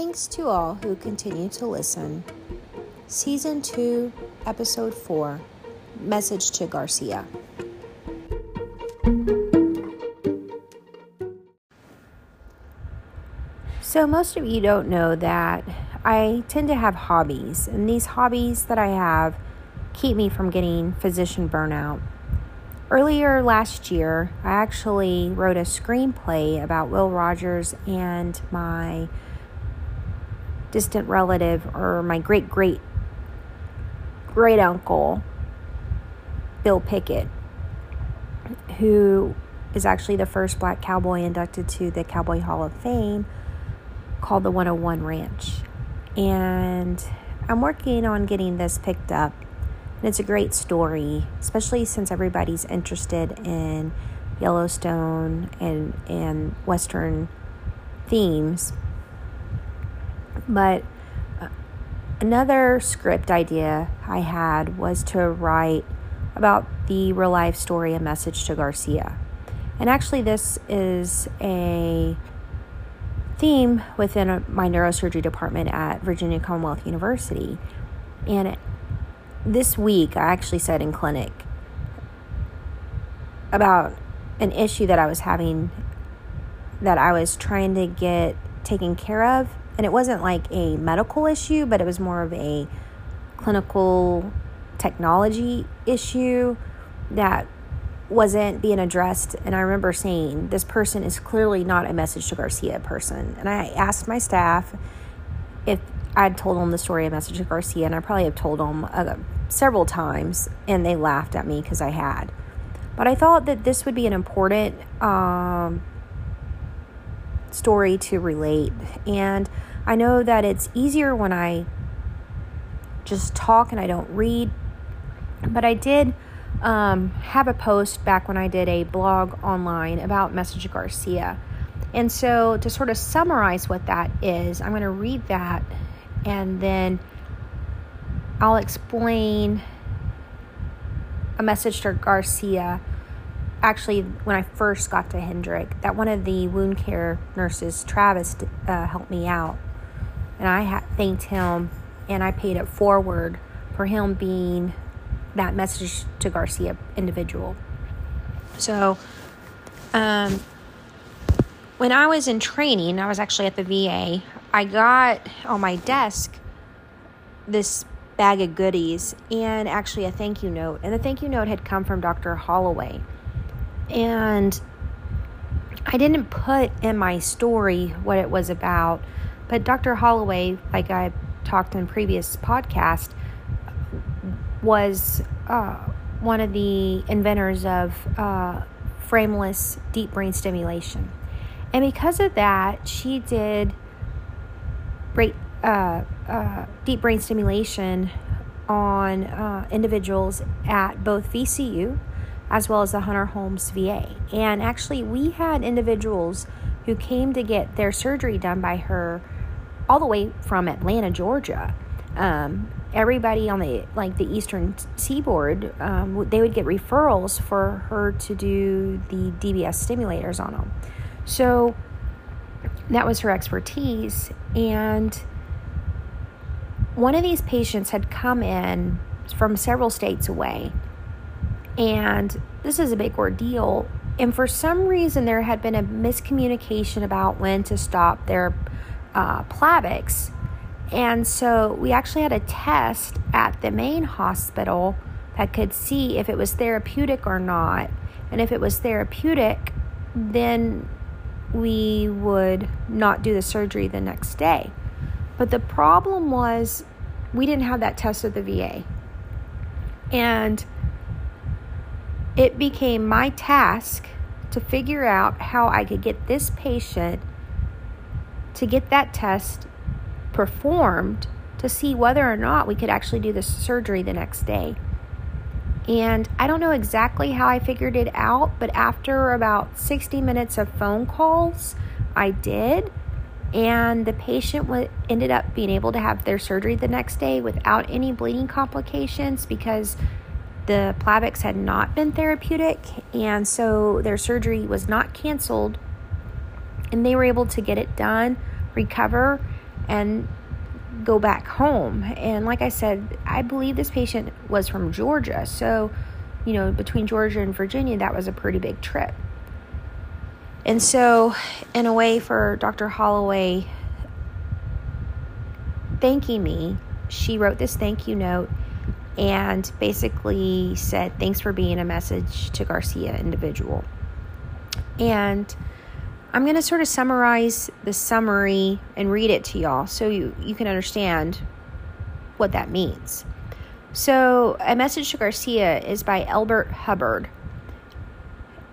Thanks to all who continue to listen. Season 2, Episode 4 Message to Garcia. So, most of you don't know that I tend to have hobbies, and these hobbies that I have keep me from getting physician burnout. Earlier last year, I actually wrote a screenplay about Will Rogers and my distant relative, or my great great great uncle, Bill Pickett, who is actually the first black cowboy inducted to the Cowboy Hall of Fame called the 101 Ranch. And I'm working on getting this picked up. And it's a great story, especially since everybody's interested in Yellowstone and, and Western themes. But uh, another script idea I had was to write about the real life story A Message to Garcia. And actually, this is a theme within my neurosurgery department at Virginia Commonwealth University. And this week, I actually said in clinic about an issue that I was having that I was trying to get taken care of. And it wasn't like a medical issue, but it was more of a clinical technology issue that wasn't being addressed. And I remember saying, This person is clearly not a message to Garcia person. And I asked my staff if I'd told them the story of message to Garcia, and I probably have told them uh, several times, and they laughed at me because I had. But I thought that this would be an important um, story to relate. And I know that it's easier when I just talk and I don't read, but I did um, have a post back when I did a blog online about Message Garcia. And so, to sort of summarize what that is, I'm going to read that and then I'll explain a message to Garcia. Actually, when I first got to Hendrick, that one of the wound care nurses, Travis, uh, helped me out. And I ha- thanked him and I paid it forward for him being that message to Garcia individual. So, um, when I was in training, I was actually at the VA. I got on my desk this bag of goodies and actually a thank you note. And the thank you note had come from Dr. Holloway. And I didn't put in my story what it was about, but Dr. Holloway, like I talked in previous podcast, was uh, one of the inventors of uh, frameless deep brain stimulation. And because of that, she did great uh, uh, deep brain stimulation on uh, individuals at both VCU as well as the Hunter Holmes VA. And actually, we had individuals who came to get their surgery done by her all the way from Atlanta, Georgia. Um, everybody on the like the eastern seaboard um, they would get referrals for her to do the dbs stimulators on them so that was her expertise and one of these patients had come in from several states away and this is a big ordeal and for some reason there had been a miscommunication about when to stop their uh, Plavix and so we actually had a test at the main hospital that could see if it was therapeutic or not. And if it was therapeutic, then we would not do the surgery the next day. But the problem was we didn't have that test at the VA. And it became my task to figure out how I could get this patient to get that test performed to see whether or not we could actually do the surgery the next day. And I don't know exactly how I figured it out, but after about 60 minutes of phone calls, I did. And the patient w- ended up being able to have their surgery the next day without any bleeding complications because the Plavix had not been therapeutic. And so their surgery was not canceled. And they were able to get it done, recover, and go back home. And like I said, I believe this patient was from Georgia. So, you know, between Georgia and Virginia, that was a pretty big trip. And so, in a way, for Dr. Holloway thanking me, she wrote this thank you note and basically said, Thanks for being a message to Garcia individual. And I'm going to sort of summarize the summary and read it to y'all so you, you can understand what that means. So, A Message to Garcia is by Elbert Hubbard,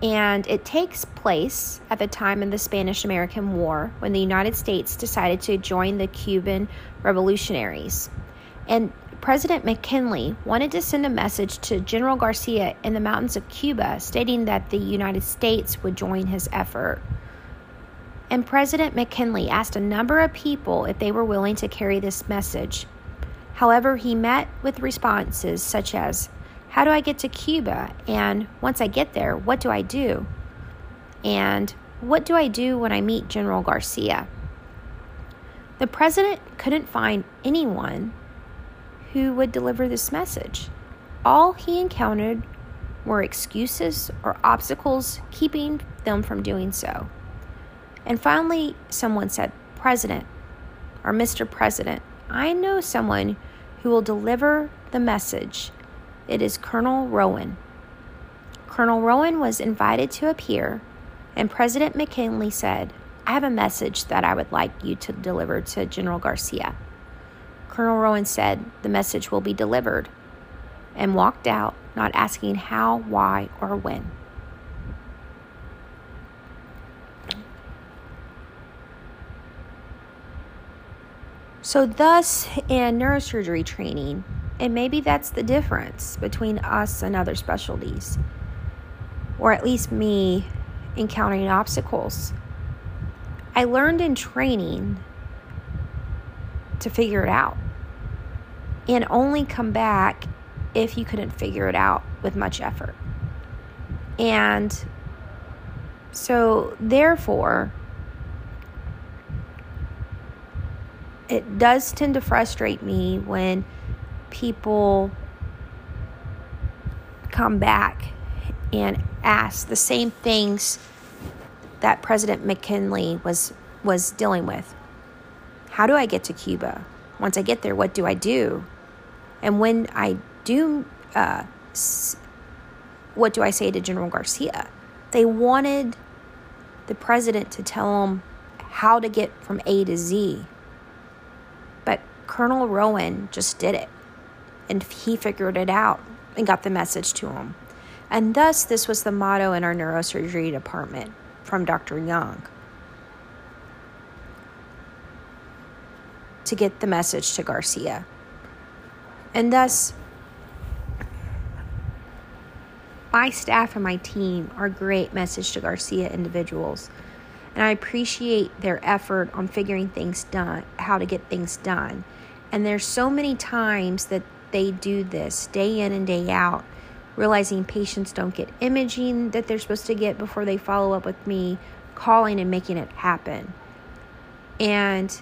and it takes place at the time of the Spanish American War when the United States decided to join the Cuban revolutionaries. And President McKinley wanted to send a message to General Garcia in the mountains of Cuba stating that the United States would join his effort and President McKinley asked a number of people if they were willing to carry this message. However, he met with responses such as, How do I get to Cuba? And once I get there, what do I do? And what do I do when I meet General Garcia? The president couldn't find anyone who would deliver this message. All he encountered were excuses or obstacles keeping them from doing so. And finally, someone said, President or Mr. President, I know someone who will deliver the message. It is Colonel Rowan. Colonel Rowan was invited to appear, and President McKinley said, I have a message that I would like you to deliver to General Garcia. Colonel Rowan said, The message will be delivered, and walked out, not asking how, why, or when. So, thus, in neurosurgery training, and maybe that's the difference between us and other specialties, or at least me encountering obstacles. I learned in training to figure it out and only come back if you couldn't figure it out with much effort. And so, therefore, it does tend to frustrate me when people come back and ask the same things that President McKinley was was dealing with. How do I get to Cuba? Once I get there, what do I do? And when I do, uh, what do I say to General Garcia? They wanted the president to tell them how to get from A to Z Colonel Rowan just did it. And he figured it out and got the message to him. And thus, this was the motto in our neurosurgery department from Dr. Young to get the message to Garcia. And thus, my staff and my team are great message to Garcia individuals. And I appreciate their effort on figuring things done, how to get things done. And there's so many times that they do this day in and day out, realizing patients don't get imaging that they're supposed to get before they follow up with me, calling and making it happen. And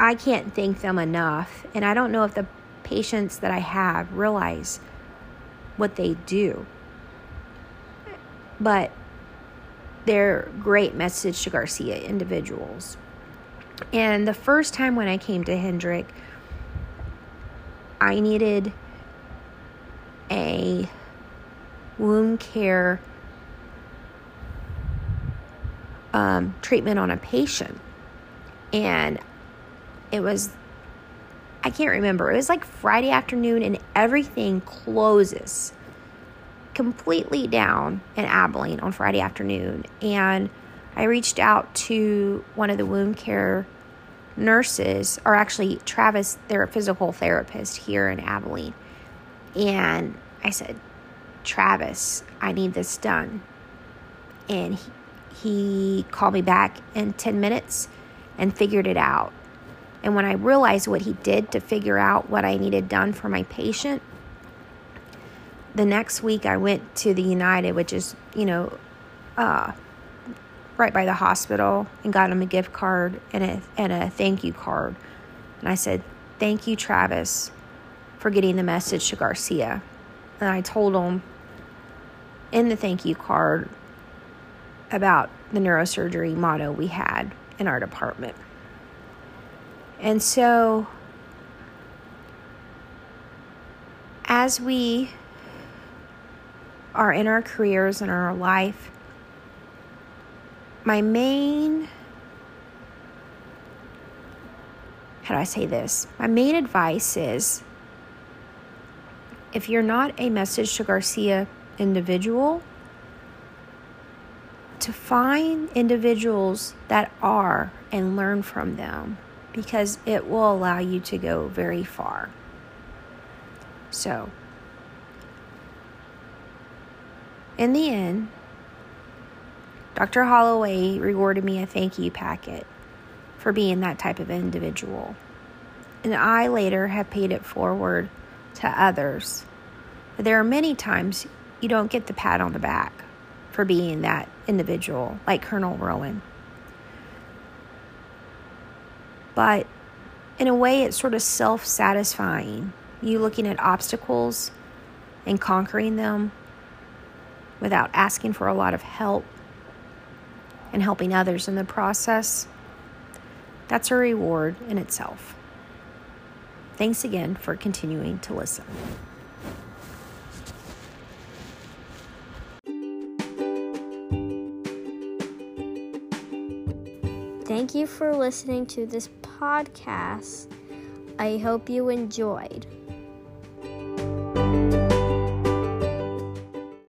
I can't thank them enough. And I don't know if the patients that I have realize what they do. But they're great message to Garcia individuals. And the first time when I came to Hendrick, I needed a wound care um, treatment on a patient. And it was, I can't remember, it was like Friday afternoon, and everything closes completely down in Abilene on Friday afternoon. And I reached out to one of the wound care nurses, or actually, Travis, they're physical therapist here in Abilene. And I said, Travis, I need this done. And he, he called me back in 10 minutes and figured it out. And when I realized what he did to figure out what I needed done for my patient, the next week I went to the United, which is, you know, uh, right by the hospital and got him a gift card and a, and a thank you card. And I said, Thank you, Travis, for getting the message to Garcia. And I told him in the thank you card about the neurosurgery motto we had in our department. And so, as we are in our careers and our life, my main how do I say this? My main advice is if you're not a message to Garcia individual, to find individuals that are and learn from them because it will allow you to go very far. So, in the end, Dr. Holloway rewarded me a thank you packet for being that type of individual. And I later have paid it forward to others. But there are many times you don't get the pat on the back for being that individual, like Colonel Rowan. But in a way, it's sort of self satisfying. You looking at obstacles and conquering them without asking for a lot of help and helping others in the process. That's a reward in itself. Thanks again for continuing to listen. Thank you for listening to this podcast. I hope you enjoyed.